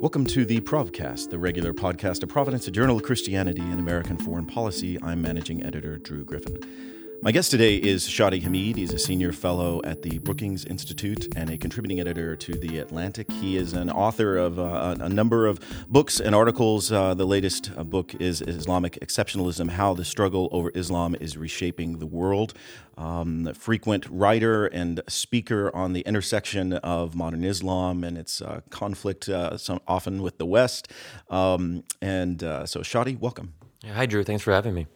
Welcome to the Provcast, the regular podcast of Providence, a journal of Christianity and American foreign policy. I'm managing editor Drew Griffin. My guest today is Shadi Hamid. He's a senior fellow at the Brookings Institute and a contributing editor to The Atlantic. He is an author of uh, a number of books and articles. Uh, the latest uh, book is Islamic Exceptionalism How the Struggle Over Islam is Reshaping the World. Um, frequent writer and speaker on the intersection of modern Islam and its uh, conflict, uh, some, often with the West. Um, and uh, so, Shadi, welcome. Hi, Drew. Thanks for having me.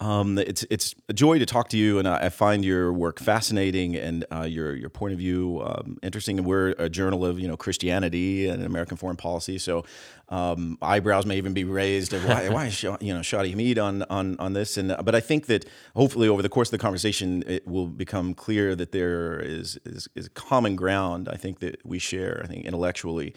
Um, it's it's a joy to talk to you, and I find your work fascinating and uh, your your point of view um, interesting. And we're a journal of you know Christianity and American foreign policy, so um, eyebrows may even be raised of why why is you know Shadi Hamid on on on this. And but I think that hopefully over the course of the conversation, it will become clear that there is is, is common ground. I think that we share. I think intellectually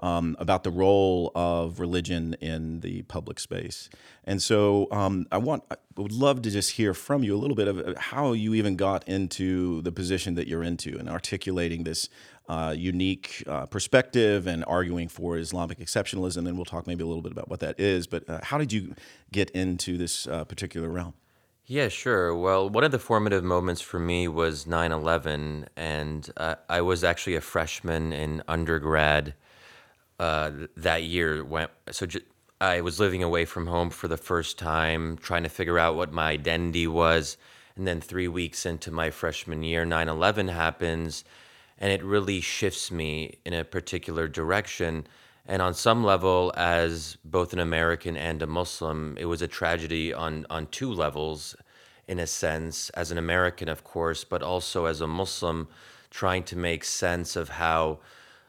um, about the role of religion in the public space. And so um, I want, I would love to just hear from you a little bit of how you even got into the position that you're into and articulating this uh, unique uh, perspective and arguing for Islamic exceptionalism. And we'll talk maybe a little bit about what that is. But uh, how did you get into this uh, particular realm? Yeah, sure. Well, one of the formative moments for me was 9 11, and uh, I was actually a freshman in undergrad uh, that year. Went so I was living away from home for the first time, trying to figure out what my identity was. And then three weeks into my freshman year, 9 11 happens, and it really shifts me in a particular direction. And on some level, as both an American and a Muslim, it was a tragedy on, on two levels, in a sense. As an American, of course, but also as a Muslim, trying to make sense of how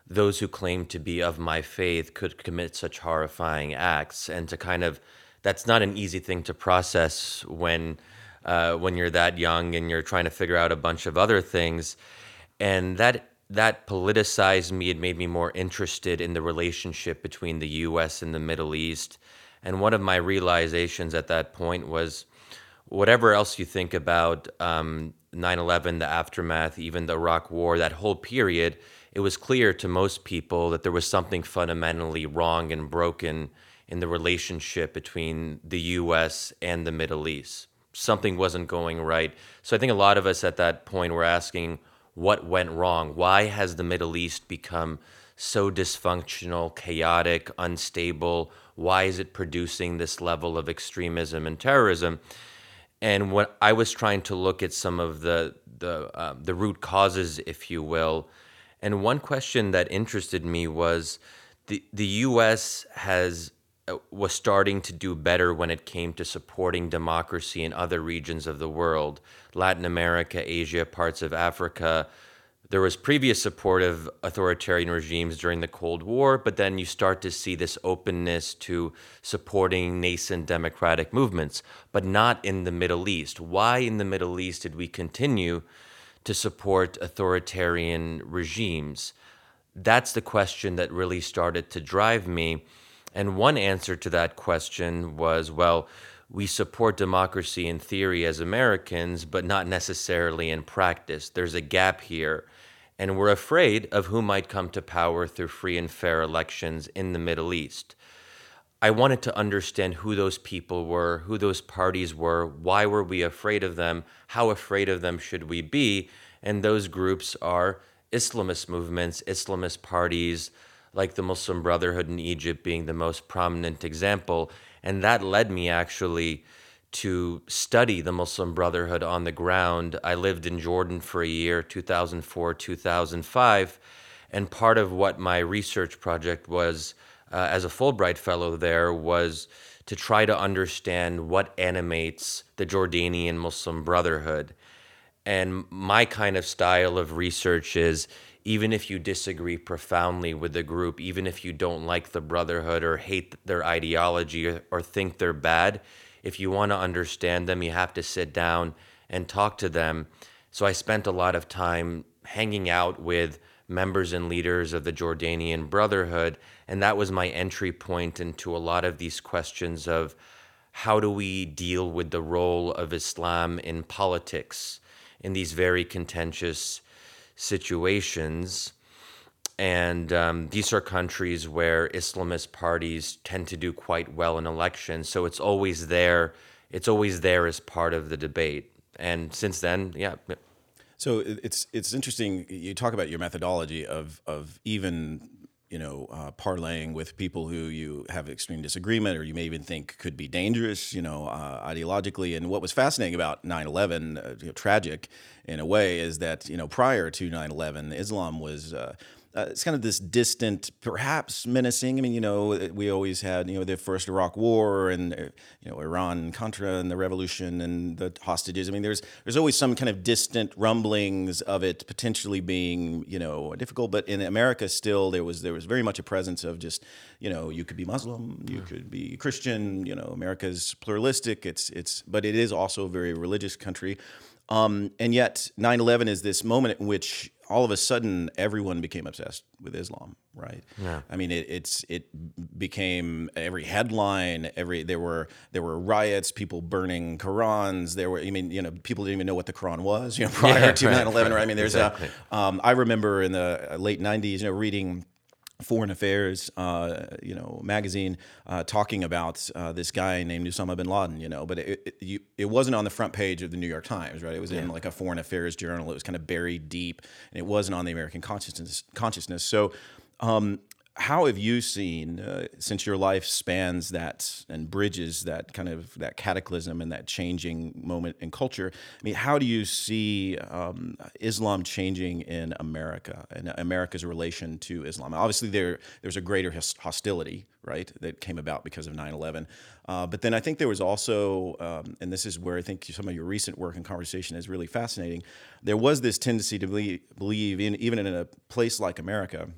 those who claim to be of my faith could commit such horrifying acts. And to kind of that's not an easy thing to process when uh, when you're that young and you're trying to figure out a bunch of other things. And that that politicized me. It made me more interested in the relationship between the US and the Middle East. And one of my realizations at that point was whatever else you think about um, 9-11 the aftermath even the iraq war that whole period it was clear to most people that there was something fundamentally wrong and broken in the relationship between the US and the Middle East. Something wasn't going right. So I think a lot of us at that point were asking what went wrong? Why has the Middle East become so dysfunctional, chaotic, unstable? Why is it producing this level of extremism and terrorism? And when I was trying to look at some of the the uh, the root causes, if you will, and one question that interested me was the the U.S. has uh, was starting to do better when it came to supporting democracy in other regions of the world, Latin America, Asia, parts of Africa. There was previous support of authoritarian regimes during the Cold War, but then you start to see this openness to supporting nascent democratic movements, but not in the Middle East. Why in the Middle East did we continue to support authoritarian regimes? That's the question that really started to drive me. And one answer to that question was well, we support democracy in theory as Americans, but not necessarily in practice. There's a gap here. And we're afraid of who might come to power through free and fair elections in the Middle East. I wanted to understand who those people were, who those parties were, why were we afraid of them, how afraid of them should we be? And those groups are Islamist movements, Islamist parties, like the Muslim Brotherhood in Egypt being the most prominent example. And that led me actually to study the Muslim Brotherhood on the ground. I lived in Jordan for a year, 2004, 2005. And part of what my research project was uh, as a Fulbright Fellow there was to try to understand what animates the Jordanian Muslim Brotherhood. And my kind of style of research is even if you disagree profoundly with the group, even if you don't like the Brotherhood or hate their ideology or, or think they're bad, if you want to understand them, you have to sit down and talk to them. So I spent a lot of time hanging out with members and leaders of the Jordanian Brotherhood. And that was my entry point into a lot of these questions of how do we deal with the role of Islam in politics in these very contentious situations. and um, these are countries where Islamist parties tend to do quite well in elections. So it's always there. It's always there as part of the debate. And since then, yeah. So it's it's interesting. You talk about your methodology of of even you know, uh, parlaying with people who you have extreme disagreement or you may even think could be dangerous, you know, uh, ideologically. And what was fascinating about 9 11, uh, you know, tragic in a way, is that, you know, prior to 9 11, Islam was uh, it's kind of this distant, perhaps menacing. I mean, you know, we always had, you know, the first Iraq War and, uh, you know, Iran Contra and the revolution and the hostages. I mean, there's there's always some kind of distant rumblings of it potentially being, you know, difficult. But in America, still there was there was very much a presence of just, you know, you could be Muslim, you could be Christian. You know, America's pluralistic. It's it's, but it is also a very religious country. Um, and yet, 9 11 is this moment in which all of a sudden everyone became obsessed with Islam, right? Yeah. I mean, it, it's it became every headline. Every there were there were riots, people burning Qurans. There were, I mean, you know, people didn't even know what the Quran was, you know, prior yeah, to right, 9/11. Right. right? I mean, there's exactly. a. Um, I remember in the late 90s, you know, reading Foreign Affairs, uh, you know, magazine uh, talking about uh, this guy named Osama bin Laden, you know, but it, it, you, it, wasn't on the front page of the New York Times, right? It was yeah. in like a Foreign Affairs journal. It was kind of buried deep, and it wasn't on the American consciousness. Consciousness. So, um, how have you seen uh, since your life spans that and bridges that kind of that cataclysm and that changing moment in culture i mean how do you see um, islam changing in america and america's relation to islam? Obviously there there's a greater hostility right that came about because of 9-11 uh, but then i think there was also um, and this is where i think some of your recent work and conversation is really fascinating there was this tendency to believe, believe in even in a place like america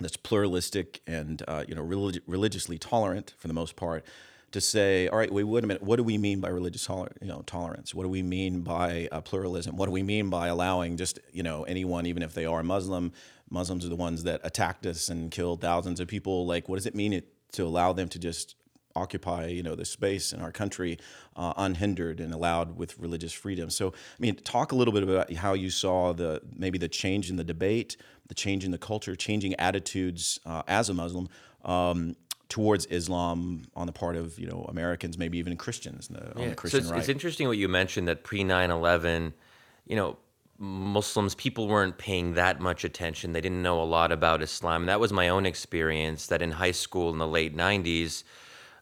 that's pluralistic and uh, you know relig- religiously tolerant for the most part to say, all right, wait, wait a minute, what do we mean by religious toler- you know, tolerance? What do we mean by uh, pluralism? What do we mean by allowing just you know anyone, even if they are Muslim? Muslims are the ones that attacked us and killed thousands of people. Like, what does it mean it, to allow them to just occupy you know the space in our country uh, unhindered and allowed with religious freedom so i mean talk a little bit about how you saw the maybe the change in the debate the change in the culture, changing attitudes uh, as a Muslim um, towards Islam on the part of you know Americans, maybe even Christians the, yeah. on the Christian so it's, right. It's interesting what you mentioned that pre 9/11, you know. Muslims, people weren't paying that much attention. They didn't know a lot about Islam. that was my own experience. That in high school in the late '90s,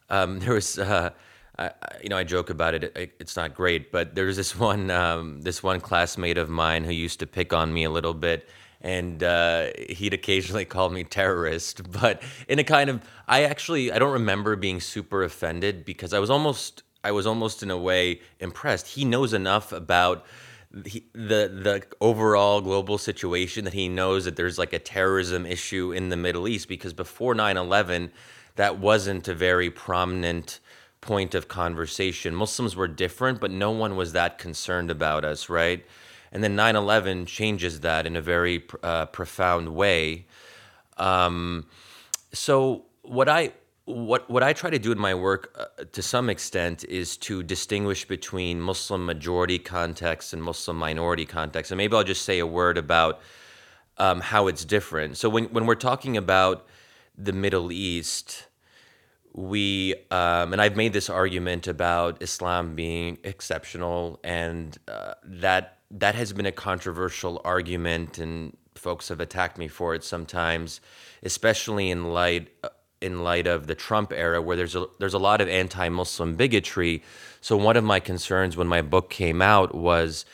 um, there was, uh, I, you know, I joke about it. it. It's not great, but there was this one, um, this one classmate of mine who used to pick on me a little bit and uh, he'd occasionally call me terrorist but in a kind of i actually i don't remember being super offended because i was almost i was almost in a way impressed he knows enough about the the overall global situation that he knows that there's like a terrorism issue in the middle east because before 9-11 that wasn't a very prominent point of conversation muslims were different but no one was that concerned about us right and then 9/11 changes that in a very uh, profound way. Um, so what I what what I try to do in my work, uh, to some extent, is to distinguish between Muslim majority context and Muslim minority context. And maybe I'll just say a word about um, how it's different. So when when we're talking about the Middle East, we um, and I've made this argument about Islam being exceptional, and uh, that that has been a controversial argument, and folks have attacked me for it sometimes, especially in light in light of the Trump era, where there's a there's a lot of anti-Muslim bigotry. So one of my concerns when my book came out was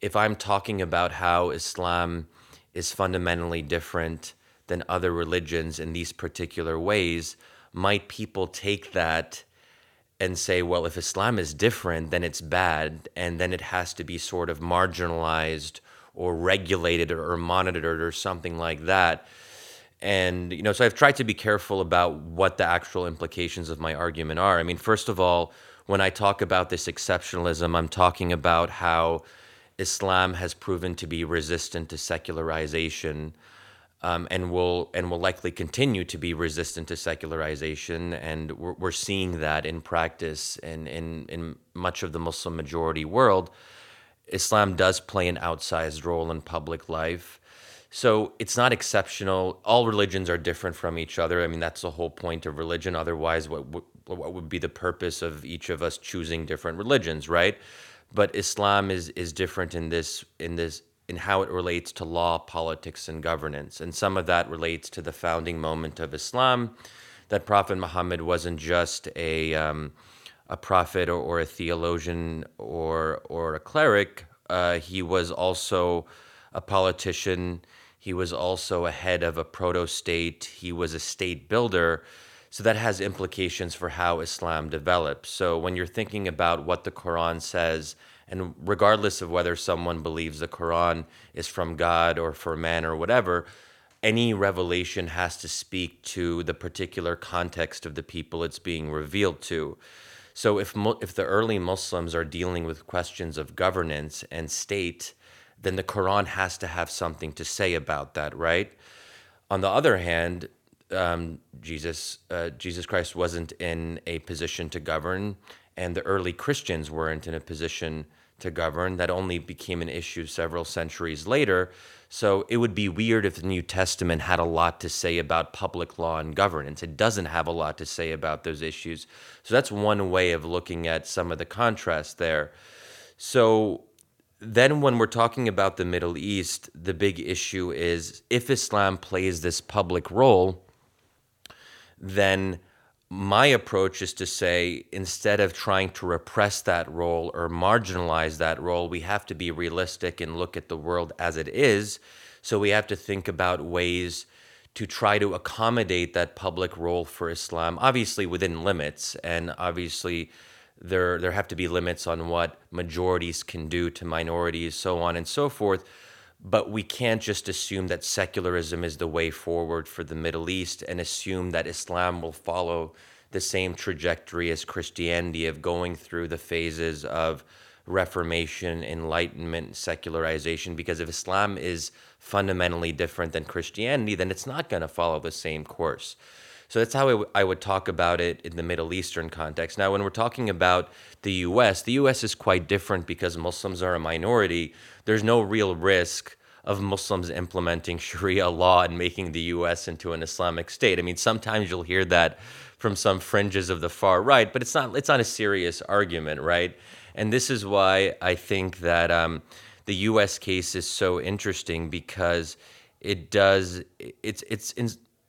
if I'm talking about how Islam is fundamentally different than other religions in these particular ways, might people take that and say, well, if Islam is different, then it's bad, and then it has to be sort of marginalized or regulated or monitored or something like that. And you know, so I've tried to be careful about what the actual implications of my argument are. I mean, first of all, when I talk about this exceptionalism, I'm talking about how Islam has proven to be resistant to secularization um, and will and will likely continue to be resistant to secularization. And we're, we're seeing that in practice in, in, in much of the Muslim majority world. Islam does play an outsized role in public life. So it's not exceptional. All religions are different from each other. I mean, that's the whole point of religion. Otherwise, what would, what would be the purpose of each of us choosing different religions, right? But Islam is is different in this in this in how it relates to law, politics, and governance. And some of that relates to the founding moment of Islam, that Prophet Muhammad wasn't just a um, a prophet or, or, a theologian or or a cleric. Uh, he was also a politician. He was also a head of a proto state. He was a state builder. So that has implications for how Islam develops. So when you're thinking about what the Quran says, and regardless of whether someone believes the Quran is from God or for man or whatever, any revelation has to speak to the particular context of the people it's being revealed to. So if if the early Muslims are dealing with questions of governance and state, then the Quran has to have something to say about that, right? On the other hand, um, Jesus uh, Jesus Christ wasn't in a position to govern, and the early Christians weren't in a position to govern. That only became an issue several centuries later. So it would be weird if the New Testament had a lot to say about public law and governance. It doesn't have a lot to say about those issues. So that's one way of looking at some of the contrast there. So then when we're talking about the Middle East, the big issue is if Islam plays this public role, then my approach is to say instead of trying to repress that role or marginalize that role, we have to be realistic and look at the world as it is. So we have to think about ways to try to accommodate that public role for Islam, obviously within limits, and obviously there there have to be limits on what majorities can do to minorities, so on and so forth. But we can't just assume that secularism is the way forward for the Middle East and assume that Islam will follow the same trajectory as Christianity of going through the phases of Reformation, Enlightenment, secularization. Because if Islam is fundamentally different than Christianity, then it's not going to follow the same course. So that's how I, w- I would talk about it in the Middle Eastern context. Now, when we're talking about the US, the US is quite different because Muslims are a minority. There's no real risk of Muslims implementing Sharia law and making the US into an Islamic state. I mean, sometimes you'll hear that from some fringes of the far right, but it's not it's not a serious argument, right? And this is why I think that um, the U.S. case is so interesting because it does it's it's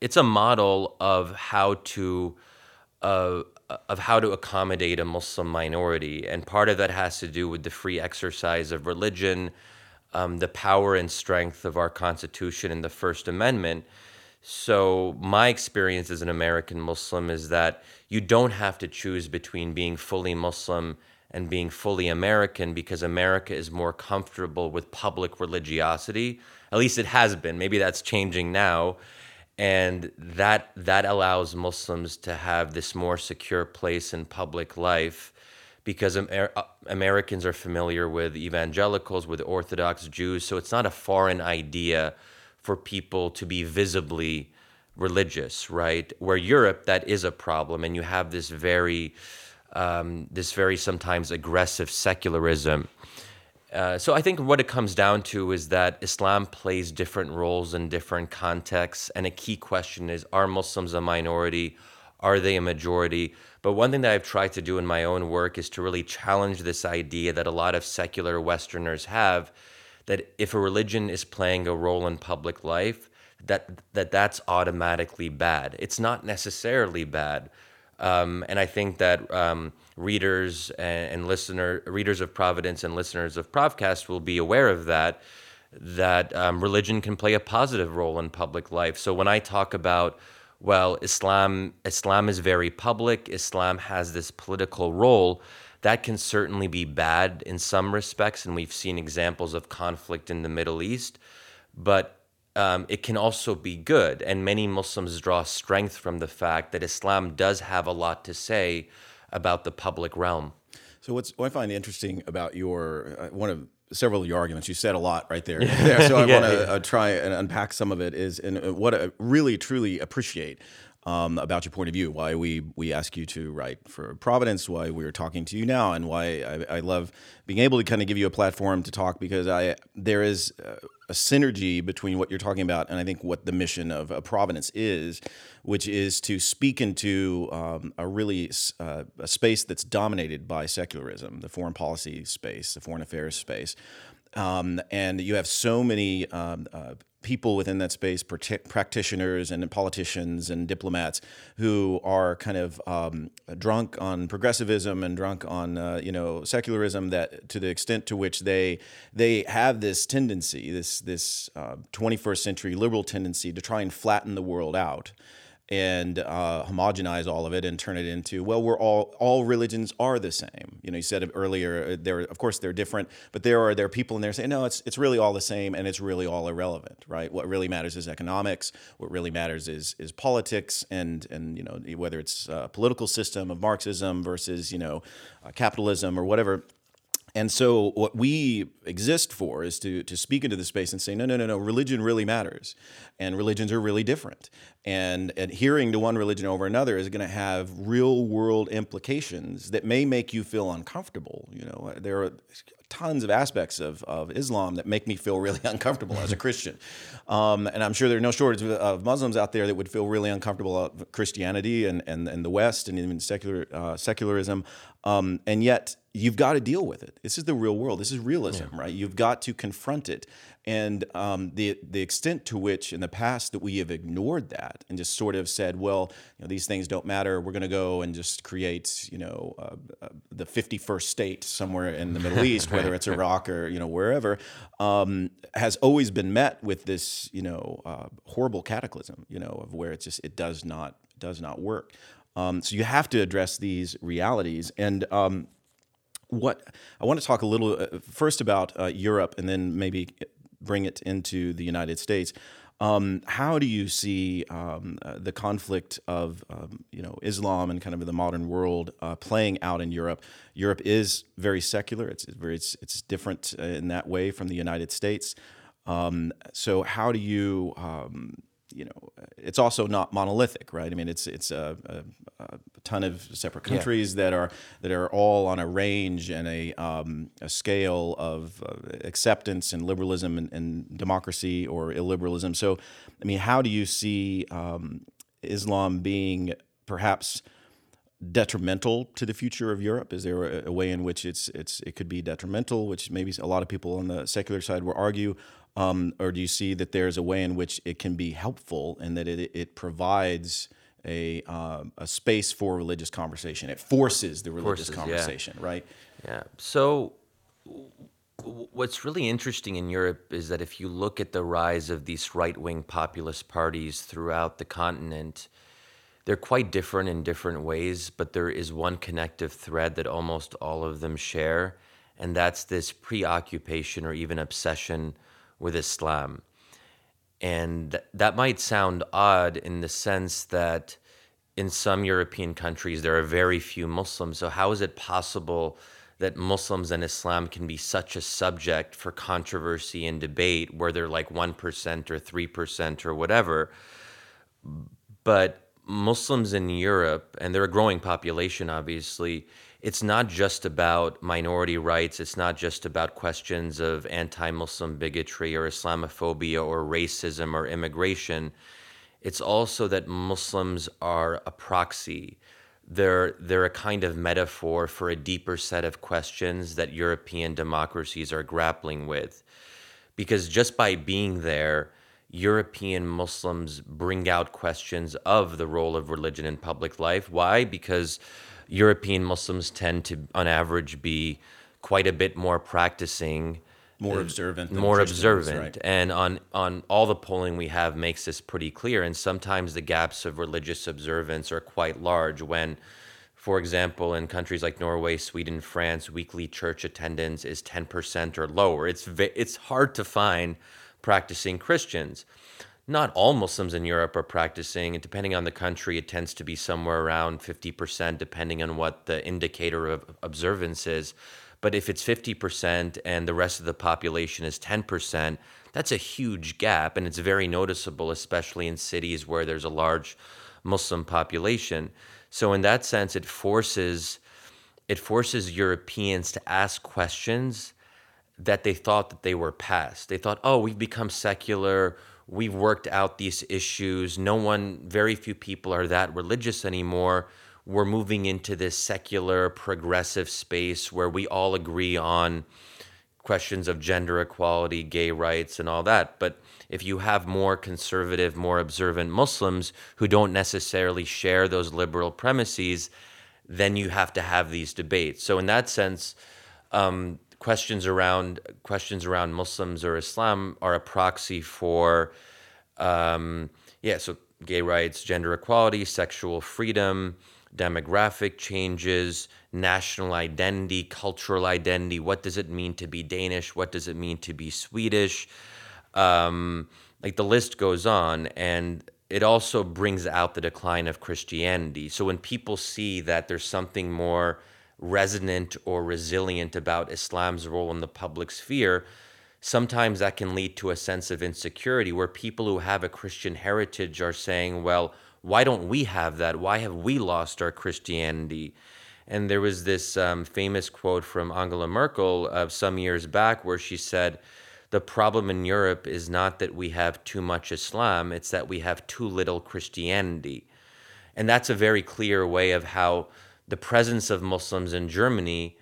it's a model of how to uh, of how to accommodate a Muslim minority, and part of that has to do with the free exercise of religion, um, the power and strength of our Constitution and the First Amendment. So, my experience as an American Muslim is that you don't have to choose between being fully Muslim and being fully American because America is more comfortable with public religiosity. At least it has been. Maybe that's changing now and that that allows Muslims to have this more secure place in public life because Amer- uh, Americans are familiar with evangelicals, with Orthodox Jews, so it's not a foreign idea for people to be visibly religious, right? Where Europe, that is a problem, and you have this very, um, this very sometimes aggressive secularism uh, so I think what it comes down to is that Islam plays different roles in different contexts, and a key question is: Are Muslims a minority? Are they a majority? But one thing that I've tried to do in my own work is to really challenge this idea that a lot of secular Westerners have that if a religion is playing a role in public life, that that that's automatically bad. It's not necessarily bad. Um, and I think that um, readers and, and listener readers of Providence and listeners of Provcast will be aware of that. That um, religion can play a positive role in public life. So when I talk about well, Islam Islam is very public. Islam has this political role that can certainly be bad in some respects, and we've seen examples of conflict in the Middle East. But um, it can also be good. And many Muslims draw strength from the fact that Islam does have a lot to say about the public realm. So, what's, what I find interesting about your uh, one of several of your arguments, you said a lot right there. So, I yeah, want to yeah. uh, try and unpack some of it. Is and uh, what I really truly appreciate um, about your point of view, why we we ask you to write for Providence, why we're talking to you now, and why I, I love being able to kind of give you a platform to talk because I there is a synergy between what you're talking about and I think what the mission of Providence is, which is to speak into um, a really uh, a space that's dominated by secularism, the foreign policy space, the foreign affairs space. Um, and you have so many um, uh, people within that space, practitioners and politicians and diplomats, who are kind of um, drunk on progressivism and drunk on uh, you know secularism. That to the extent to which they they have this tendency, this this uh, 21st century liberal tendency to try and flatten the world out and uh, homogenize all of it and turn it into well we're all all religions are the same. You know you said earlier uh, there of course they're different but there are there are people in there saying no it's it's really all the same and it's really all irrelevant right? What really matters is economics. What really matters is is politics and and you know whether it's a political system of marxism versus you know uh, capitalism or whatever and so, what we exist for is to, to speak into the space and say, no, no, no, no, religion really matters. And religions are really different. And adhering to one religion over another is going to have real world implications that may make you feel uncomfortable. You know, there are tons of aspects of, of Islam that make me feel really uncomfortable as a Christian. Um, and I'm sure there are no shortage of Muslims out there that would feel really uncomfortable about Christianity and, and, and the West and even secular uh, secularism. Um, and yet, you've got to deal with it. This is the real world. This is realism, yeah. right? You've got to confront it. And um, the the extent to which in the past that we have ignored that and just sort of said, well, you know, these things don't matter. We're going to go and just create, you know, uh, uh, the 51st state somewhere in the Middle East, whether it's Iraq or you know wherever, um, has always been met with this, you know, uh, horrible cataclysm, you know, of where it's just it does not does not work. Um, so you have to address these realities. And um, what I want to talk a little uh, first about uh, Europe, and then maybe bring it into the United States. Um, how do you see um, uh, the conflict of um, you know Islam and kind of the modern world uh, playing out in Europe? Europe is very secular. It's very it's, it's different uh, in that way from the United States. Um, so how do you um, you know, it's also not monolithic, right? I mean, it's it's a, a, a ton of separate countries yeah. that are that are all on a range and a um, a scale of uh, acceptance and liberalism and, and, democracy or illiberalism. So, I mean, how do you see um, Islam being perhaps detrimental to the future of Europe? Is there a, a, way in which it's it's it could be detrimental, which maybe a lot of people on the secular side will argue, um, or do you see that there's a way in which it can be helpful and that it, it provides a, uh, a space for religious conversation? It forces the religious forces, conversation, yeah. right? Yeah. So, what's really interesting in Europe is that if you look at the rise of these right wing populist parties throughout the continent, they're quite different in different ways, but there is one connective thread that almost all of them share, and that's this preoccupation or even obsession with Islam. And that might sound odd in the sense that in some European countries there are very few Muslims. So, how is it possible that Muslims and Islam can be such a subject for controversy and debate where they're like 1% or 3% or whatever? But Muslims in Europe, and they're a growing population, obviously, it's not just about minority rights. It's not just about questions of anti Muslim bigotry or Islamophobia or racism or immigration. It's also that Muslims are a proxy. They're, they're a kind of metaphor for a deeper set of questions that European democracies are grappling with. Because just by being there, European Muslims bring out questions of the role of religion in public life. Why? Because European Muslims tend to, on average, be quite a bit more practicing, more uh, observant, more observant, right. and on on all the polling we have makes this pretty clear. And sometimes the gaps of religious observance are quite large. When, for example, in countries like Norway, Sweden, France, weekly church attendance is ten percent or lower. It's it's hard to find practicing Christians not all Muslims in Europe are practicing. And depending on the country, it tends to be somewhere around 50%, depending on what the indicator of observance is. But if it's 50% and the rest of the population is 10%, that's a huge gap. And it's very noticeable, especially in cities where there's a large Muslim population. So, in that sense, it forces, it forces Europeans to ask questions that they thought that they were past. They thought, oh, we've become secular. We've worked out these issues. No one, very few people are that religious anymore. We're moving into this secular, progressive space where we all agree on questions of gender equality, gay rights, and all that. But if you have more conservative, more observant Muslims who don't necessarily share those liberal premises, then you have to have these debates. So, in that sense, um, questions around questions around Muslims or Islam are a proxy for, um, yeah, so gay rights, gender equality, sexual freedom, demographic changes, national identity, cultural identity. What does it mean to be Danish? What does it mean to be Swedish? Um, like the list goes on, and it also brings out the decline of Christianity. So when people see that there's something more resonant or resilient about Islam's role in the public sphere, sometimes that can lead to a sense of insecurity where people who have a Christian heritage are saying, well, why don't we have that? Why have we lost our Christianity? And there was this um, famous quote from Angela Merkel of some years back where she said, The problem in Europe is not that we have too much Islam, it's that we have too little Christianity. And that's a very clear way of how the presence of Muslims in Germany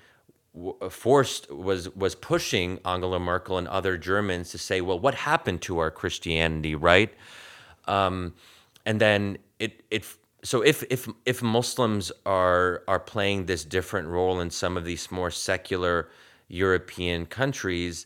forced was was pushing Angela Merkel and other Germans to say, well, what happened to our Christianity, right? Um, and then it it so if if if Muslims are are playing this different role in some of these more secular European countries,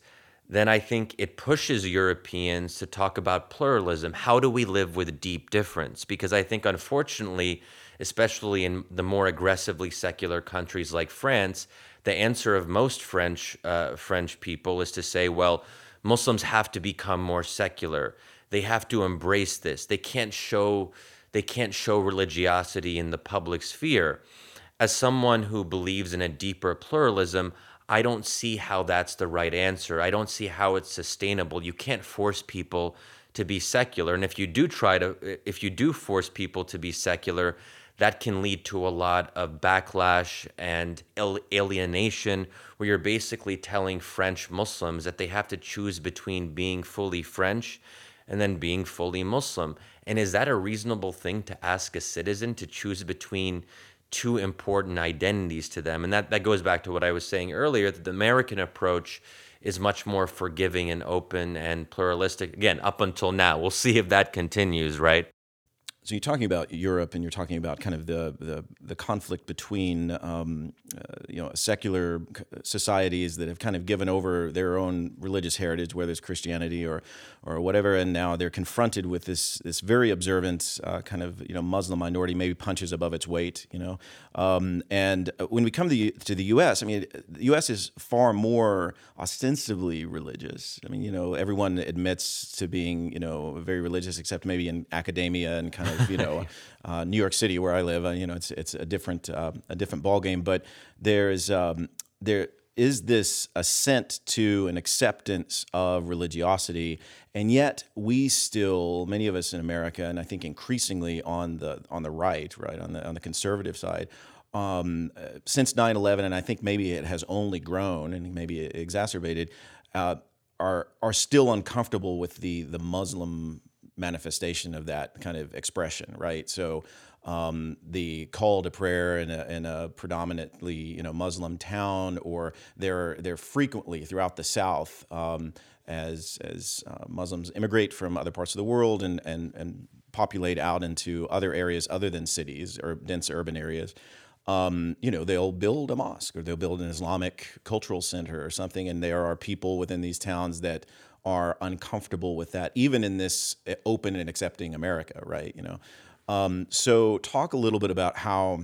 then I think it pushes Europeans to talk about pluralism. How do we live with deep difference? Because I think unfortunately especially in the more aggressively secular countries like France, the answer of most French uh, French people is to say, well, Muslims have to become more secular. They have to embrace this. They can't show they can't show religiosity in the public sphere. As someone who believes in a deeper pluralism, I don't see how that's the right answer. I don't see how it's sustainable. You can't force people to be secular. And if you do try to if you do force people to be secular, that can lead to a lot of backlash and alienation, where you're basically telling French Muslims that they have to choose between being fully French and then being fully Muslim. And is that a reasonable thing to ask a citizen to choose between two important identities to them? And that, that goes back to what I was saying earlier that the American approach is much more forgiving and open and pluralistic. Again, up until now. We'll see if that continues, right? So you're talking about Europe, and you're talking about kind of the the, the conflict between um, uh, you know secular societies that have kind of given over their own religious heritage, whether it's Christianity or or whatever, and now they're confronted with this this very observant uh, kind of you know Muslim minority, maybe punches above its weight, you know. Um, and when we come to the, to the U.S., I mean, the U.S. is far more ostensibly religious. I mean, you know, everyone admits to being you know very religious, except maybe in academia and kind of you know, uh, New York City where I live. Uh, you know, it's it's a different uh, a different ball game. But there's um, there is this assent to an acceptance of religiosity, and yet we still, many of us in America, and I think increasingly on the on the right, right on the on the conservative side, um, since 9/11, and I think maybe it has only grown and maybe exacerbated, uh, are are still uncomfortable with the the Muslim manifestation of that kind of expression, right? So um, the call to prayer in a, in a, predominantly you know Muslim town, or they're they're frequently throughout the South um, as as uh, Muslims immigrate from other parts of the world and and and populate out into other areas other than cities or dense urban areas. Um, you know, they'll build a mosque or they'll build an Islamic cultural center or something, and there are people within these towns that are uncomfortable with that, even in this eh, open and accepting America, right? You know, um, so talk a little bit about how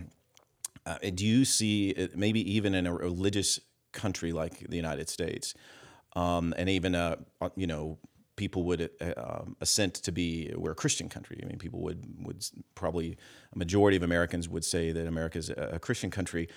uh, do you see it, maybe even in a religious country like the United States, um, and even uh, uh you know people would uh, assent to be we're a Christian country. I mean, people would would probably a majority of Americans would say that America is a Christian country.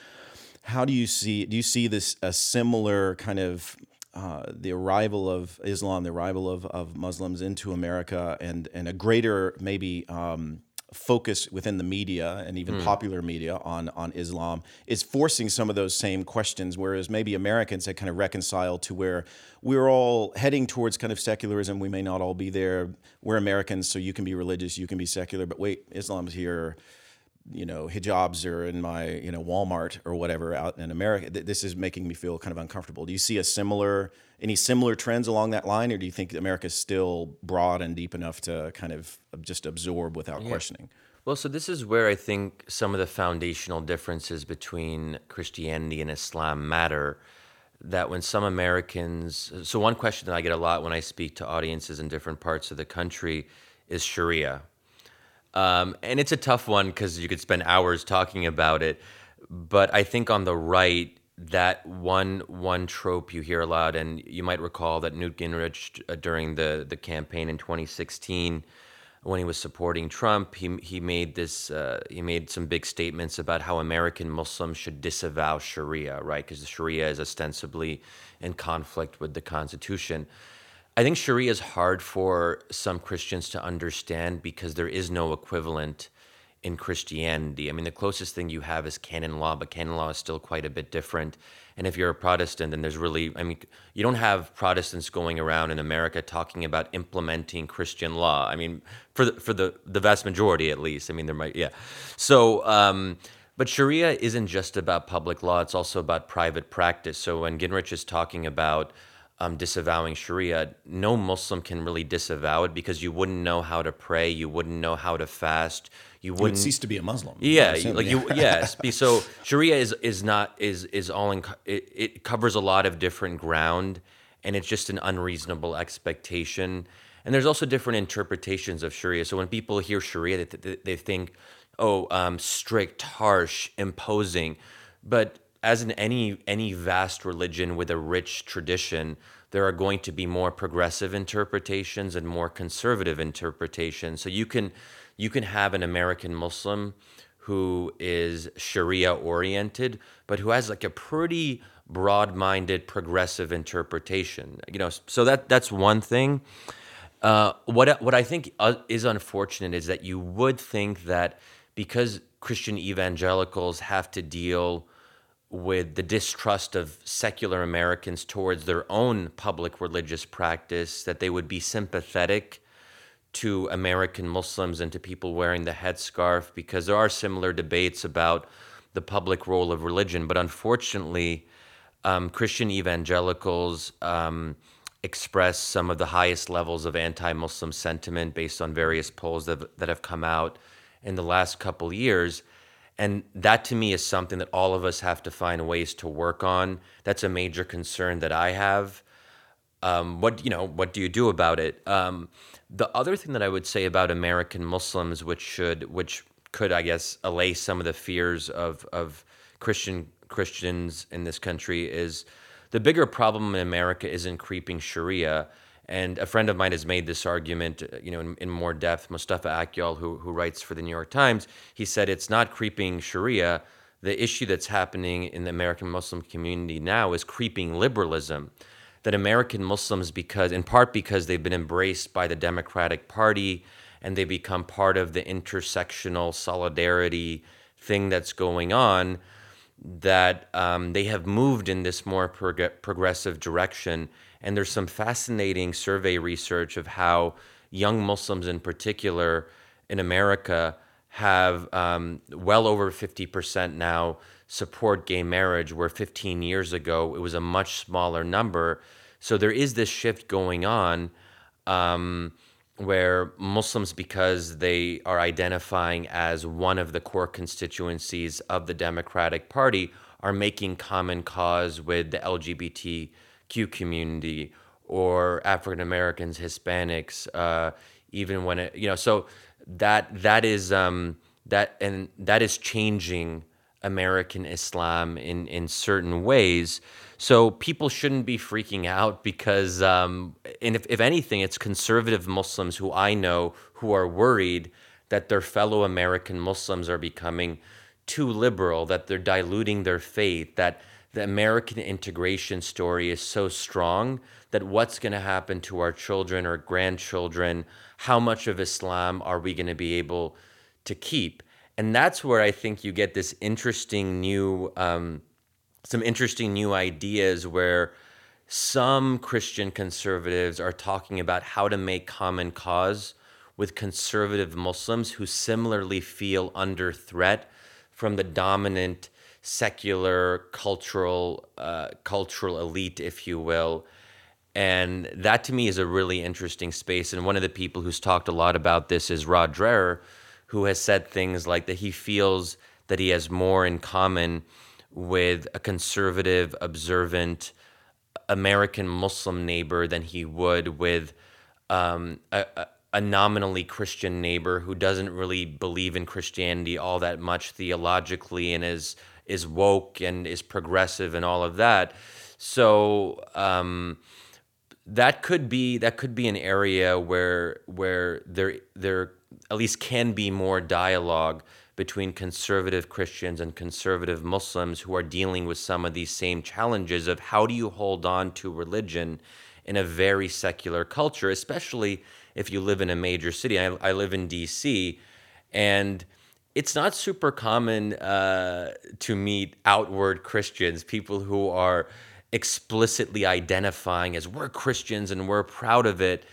How do you see do you see this a similar kind of uh, the arrival of Islam, the arrival of, of Muslims into America, and and a greater maybe um, focus within the media and even popular media on on Islam is forcing some of those same questions whereas maybe Americans had kind of reconciled to where we're all heading towards kind of secularism. We may not all be there. We're Americans so you can be religious you can be secular but wait Islam's here you know hijabs or in my you know Walmart or whatever out in America Th- this is making me feel kind of uncomfortable do you see a similar any similar trends along that line or do you think America's still broad and deep enough to kind of just absorb without questioning Well, so this is where I think some of the foundational differences between Christianity and Islam matter. That when some Americans, so one question that I get a lot when I speak to audiences in different parts of the country is Sharia. Um, and it's a tough one because you could spend hours talking about it. But I think on the right, that one one trope you hear a lot, and you might recall that Newt Gingrich uh, during the the campaign in 2016, when he was supporting Trump, he he made this uh, he made some big statements about how American Muslims should disavow Sharia, right? Because the Sharia is ostensibly in conflict with the Constitution. I think Sharia is hard for some Christians to understand because there is no equivalent in Christianity. I mean, the closest thing you have is canon law, but canon law is still quite a bit different. And if you're a Protestant, then there's really, I mean, you don't have Protestants going around in America talking about implementing Christian law. I mean, for the, for the, the vast majority at least. I mean, there might, yeah. So, um, but Sharia isn't just about public law, it's also about private practice. So when Gingrich is talking about um, disavowing Sharia, no Muslim can really disavow it because you wouldn't know how to pray, you wouldn't know how to fast, you you would wouldn't cease to be a Muslim yeah, assume, like yeah. you, yes. So Sharia is is not is is all in. It, it covers a lot of different ground, and it's just an unreasonable expectation. And there's also different interpretations of Sharia. So when people hear Sharia, they, they, they think, oh, um, strict, harsh, imposing. But as in any any vast religion with a rich tradition, there are going to be more progressive interpretations and more conservative interpretations. So you can you can have an American Muslim who is Sharia oriented, but who has like a pretty broad-minded progressive interpretation. You know, so that that's one thing. Uh, what what I think uh, is unfortunate is that you would think that because Christian evangelicals have to deal with the distrust of secular Americans towards their own public religious practice, that they would be sympathetic to American Muslims and to people wearing the headscarf because there are similar debates about the public role of religion. But unfortunately, um, Christian evangelicals um, express some of the highest levels of anti Muslim sentiment based on various polls that, that have come out in the last couple years. And that to me is something that all of us have to find ways to work on. That's a major concern that I have. Um, what you know, what do you do about it? Um, the other thing that I would say about American Muslims, which should, which could, I guess, allay some of the fears of of Christian Christians in this country, is the bigger problem in America isn't creeping Sharia. And a friend of mine has made this argument, uh, you know, in, in more depth. Mustafa Akyol, who who writes for the New York Times, he said it's not creeping Sharia. The issue that's happening in the American Muslim community now is creeping liberalism that American Muslims, because in part because they've been embraced by the Democratic Party and they become part of the intersectional solidarity thing that's going on, that um, they have moved in this more prog- progressive direction. And there's some fascinating survey research of how young Muslims, in particular in America, have um, well over 50% now support gay marriage, where 15 years ago it was a much smaller number. So there is this shift going on um, where Muslims, because they are identifying as one of the core constituencies of the Democratic Party, are making common cause with the LGBTQ community or African Americans, Hispanics, uh, even when it, you know, so that that is um, that and that is changing American Islam in in certain ways. So people shouldn't be freaking out because, um, and if, if anything, it's conservative Muslims who I know who are worried that their fellow American Muslims are becoming too liberal, that they're diluting their faith, that the American integration story is so strong that what's going to happen to our children or grandchildren? How much of Islam are we going to be able to keep. And that's where I think you get this interesting new, um, some interesting new ideas where some Christian conservatives are talking about how to make common cause with conservative Muslims who similarly feel under threat from the dominant secular cultural uh, cultural elite, if you will. And that to me is a really interesting space. And one of the people who's talked a lot about this is Rod Dreher, who has said things like that he feels that he has more in common with a conservative, observant American Muslim neighbor than he would with um, a, a nominally Christian neighbor who doesn't really believe in Christianity all that much theologically and is is woke and is progressive and all of that. So um, that could be that could be an area where where there there at least can be more dialogue between conservative Christians and conservative Muslims who are dealing with some of these same challenges of how do you hold on to religion in a very secular culture, especially if you live in a major city. I, I live in DC, and it's not super common uh, to meet outward Christians, people who are explicitly identifying as we're Christians and we're proud of it.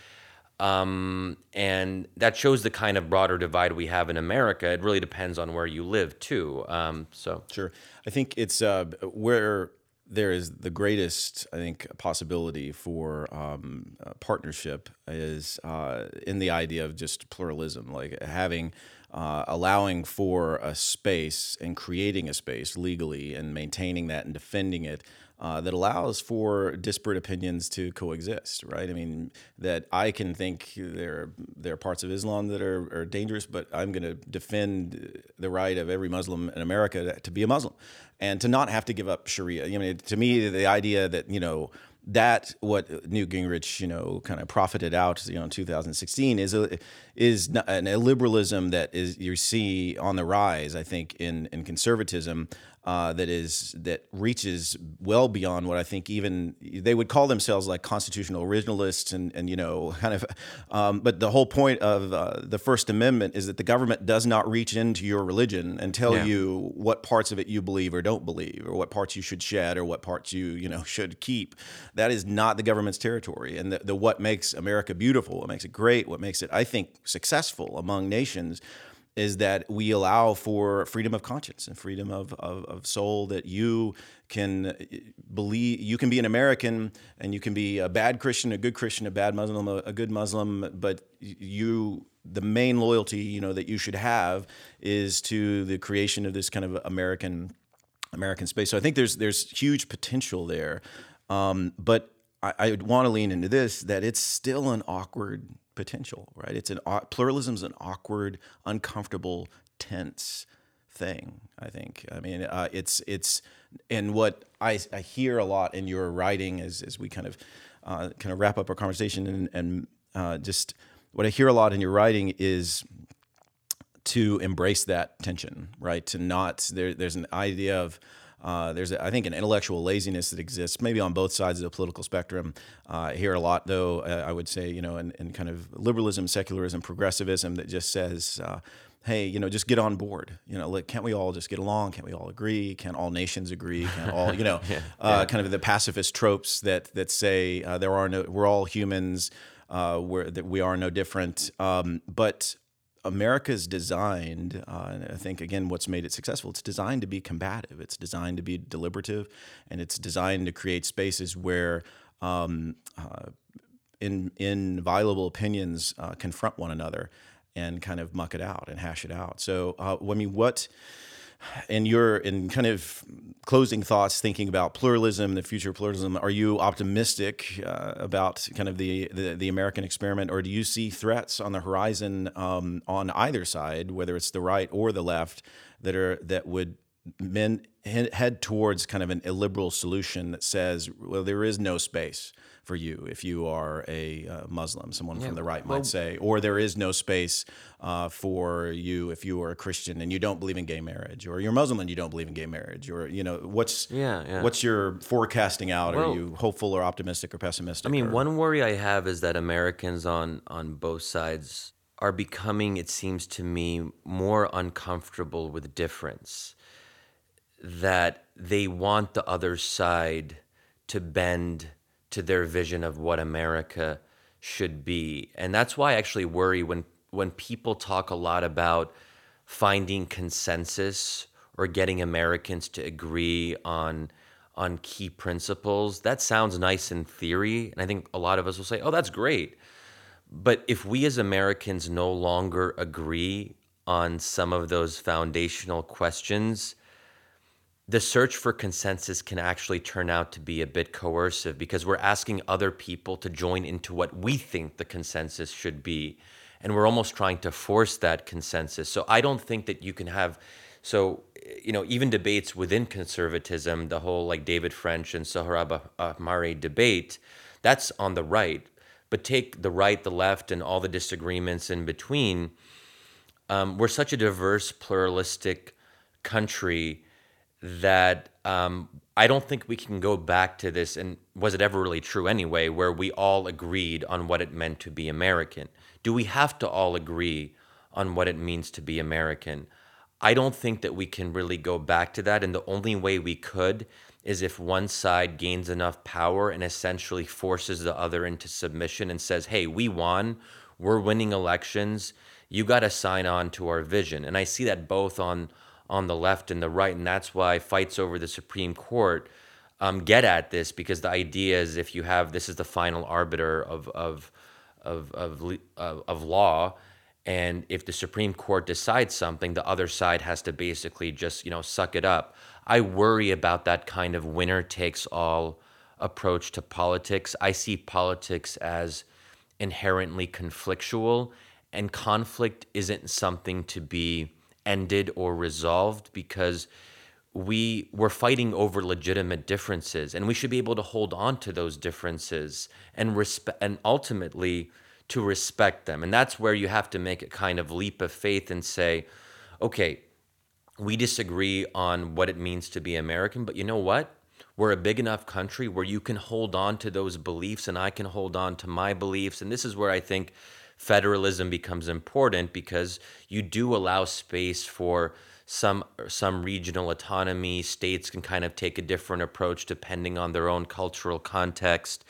Um, and that shows the kind of broader divide we have in America. It really depends on where you live, too. Um, so sure, I think it's uh, where there is the greatest, I think, possibility for um, partnership is uh, in the idea of just pluralism, like having. Uh, allowing for a space and creating a space legally and maintaining that and defending it uh, that allows for disparate opinions to coexist, right? I mean, that I can think there there are parts of Islam that are, are dangerous, but I'm going to defend the right of every Muslim in America to be a Muslim and to not have to give up Sharia. I mean, to me, the idea that you know that what Newt Gingrich, you know, kind of profited out, you know, in 2016 is a is an illiberalism that is you see on the rise. I think in in conservatism, uh, that is that reaches well beyond what I think even they would call themselves like constitutional originalists and and you know kind of um, but the whole point of uh, the First Amendment is that the government does not reach into your religion and tell yeah. you what parts of it you believe or don't believe or what parts you should shed or what parts you you know should keep that is not the government's territory and the, the what makes America beautiful what makes it great what makes it I think successful among nations is that we allow for freedom of conscience and freedom of, of, of, soul that you can uh, believe you can be an american and you can be a bad christian a good christian a bad muslim a, a good muslim but you the main loyalty you know that you should have is to the creation of this kind of american american space. So i think there's there's huge potential there. Um, but I, I want to lean into this that it's still an awkward potential, right? It's an pluralism is an awkward, uncomfortable, tense thing. I think. I mean, uh, it's it's and what I, I hear a lot in your writing as as we kind of uh, kind of wrap up our conversation and and uh, just what I hear a lot in your writing is to embrace that tension, right? To not there. There's an idea of uh, there's, I think, an intellectual laziness that exists maybe on both sides of the political spectrum. Uh, I hear a lot, though, uh, I would say, you know, in, in, kind of liberalism, secularism, progressivism that just says, uh, hey, you know, just get on board. You know, like, can't we all just get along? Can't we all agree? Can't all nations agree? Can't all, you know, yeah, uh, yeah. kind of the pacifist tropes that that say uh, there are no, we're all humans. Uh, where that we are no different, um, but America's designed, uh, I think again, what's made it successful, it's designed to be combative. It's designed to be deliberative, and it's designed to create spaces where um, uh, in inviolable opinions uh, confront one another and kind of muck it out and hash it out. So, uh, I mean, what and you're in kind of closing thoughts thinking about pluralism the future of pluralism are you optimistic uh, about kind of the, the, the american experiment? Or do you see threats on the horizon um, on either side whether it's the right or the left that are that would men, head towards kind of an illiberal solution that says well there is no space for you if you are a uh, Muslim, someone yeah. from the right well, might say, or there is no space uh, for you if you are a Christian and you don't believe in gay marriage, or you're Muslim and you don't believe in gay marriage, or you know what's yeah, yeah. what's your forecasting out? Well, are you hopeful or optimistic or pessimistic? I mean, or? one worry I have is that Americans on on both sides are becoming, it seems to me, more uncomfortable with difference. That they want the other side to bend to their vision of what America should be. And that's why I actually worry when, when people talk a lot about finding consensus or getting Americans to agree on on key principles. That sounds nice in theory, and I think a lot of us will say, "Oh, that's great." But if we as Americans no longer agree on some of those foundational questions, the search for consensus can actually turn out to be a bit coercive because we're asking other people to join into what we think the consensus should be. And we're almost trying to force that consensus. So I don't think that you can have, so, you know, even debates within conservatism, the whole like David French and Sohrab Ahmari debate, that's on the right. But take the right, the left, and all the disagreements in between. Um, we're such a diverse, pluralistic country that um, I don't think we can go back to this. And was it ever really true anyway, where we all agreed on what it meant to be American? Do we have to all agree on what it means to be American? I don't think that we can really go back to that. And the only way we could is if one side gains enough power and essentially forces the other into submission and says, hey, we won, we're winning elections, you got to sign on to our vision. And I see that both on on the left and the right, and that's why fights over the Supreme Court um, get at this because the idea is if you have this is the final arbiter of of of of, of, of law, and if the Supreme Court decides something, the other side has to basically just you know suck it up. I worry about that kind of winner takes all approach to politics. I see politics as inherently conflictual, and conflict isn't something to be ended or resolved because we we're fighting over legitimate differences and we should be able to hold on to those differences and respect and ultimately to respect them. And that's where you have to make a kind of leap of faith and say okay we disagree on what it means to be american but you know what? We're a big enough country where you can hold on to those beliefs and I can hold on to my beliefs. And this is where I think federalism becomes important because you do allow space for some some regional autonomy. States can kind of take a different approach depending on their own cultural context.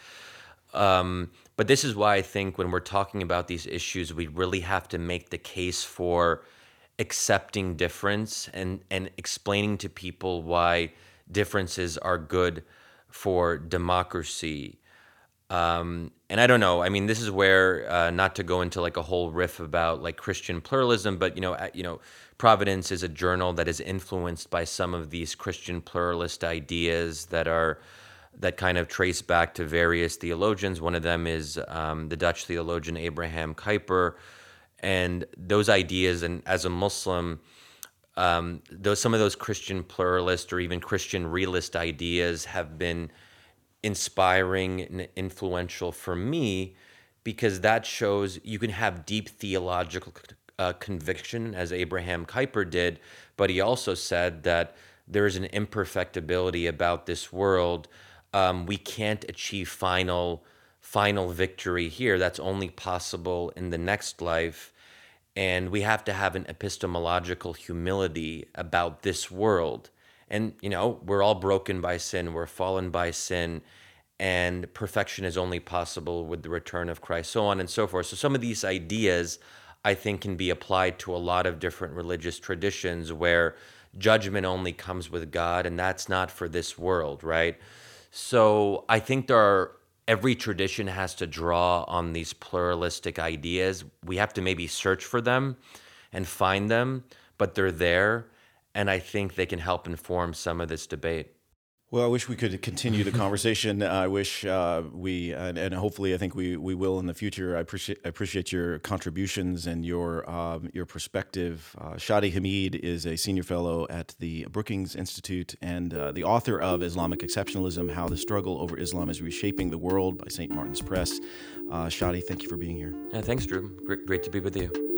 Um, but this is why I think when we're talking about these issues, we really have to make the case for accepting difference and and explaining to people why differences are good for democracy um, and I don't know. I mean, this is where uh, not to go into like a whole riff about like Christian pluralism, but you know, you know, Providence is a journal that is influenced by some of these Christian pluralist ideas that are that kind of trace back to various theologians. One of them is um, the Dutch theologian Abraham Kuyper, and those ideas. And as a Muslim, um, those some of those Christian pluralist or even Christian realist ideas have been inspiring and influential for me because that shows you can have deep theological uh, conviction as Abraham Kuyper did, but he also said that there is an imperfectibility about this world. Um, we can't achieve final final victory here. That's only possible in the next life. And we have to have an epistemological humility about this world and, you know, we're all broken by sin, we're fallen by sin, and perfection is only possible with the return of Christ, so on and so forth. So, some of these ideas I think can be applied to a lot of different religious traditions where judgment only comes with God, and that's not for this world, right? So, I think there are every tradition has to draw on these pluralistic ideas. We have to maybe search for them and find them, but they're there and I think they can help inform some of this debate. Well, I wish we could continue the conversation. I wish uh, we, and, and, hopefully, I think we, we will in the future. I appreciate I appreciate your contributions and your um, your perspective. Uh, Shadi Hamid is a senior fellow at the Brookings Institute and uh, the author of Islamic Exceptionalism: How the Struggle Over Islam is Reshaping the World by St. Martin's Press. Uh, Shadi, thank you for being here. Thanks, Drew. Great, great to be with you.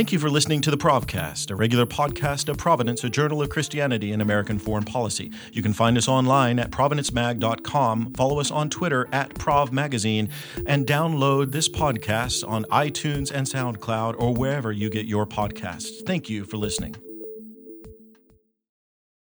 Thank you for listening to the Provcast, a regular podcast of Providence, a journal of Christianity and American foreign policy. You can find us online at providencemag.com, follow us on Twitter at ProvMagazine, and download this podcast on iTunes and SoundCloud or wherever you get your podcasts. Thank you for listening.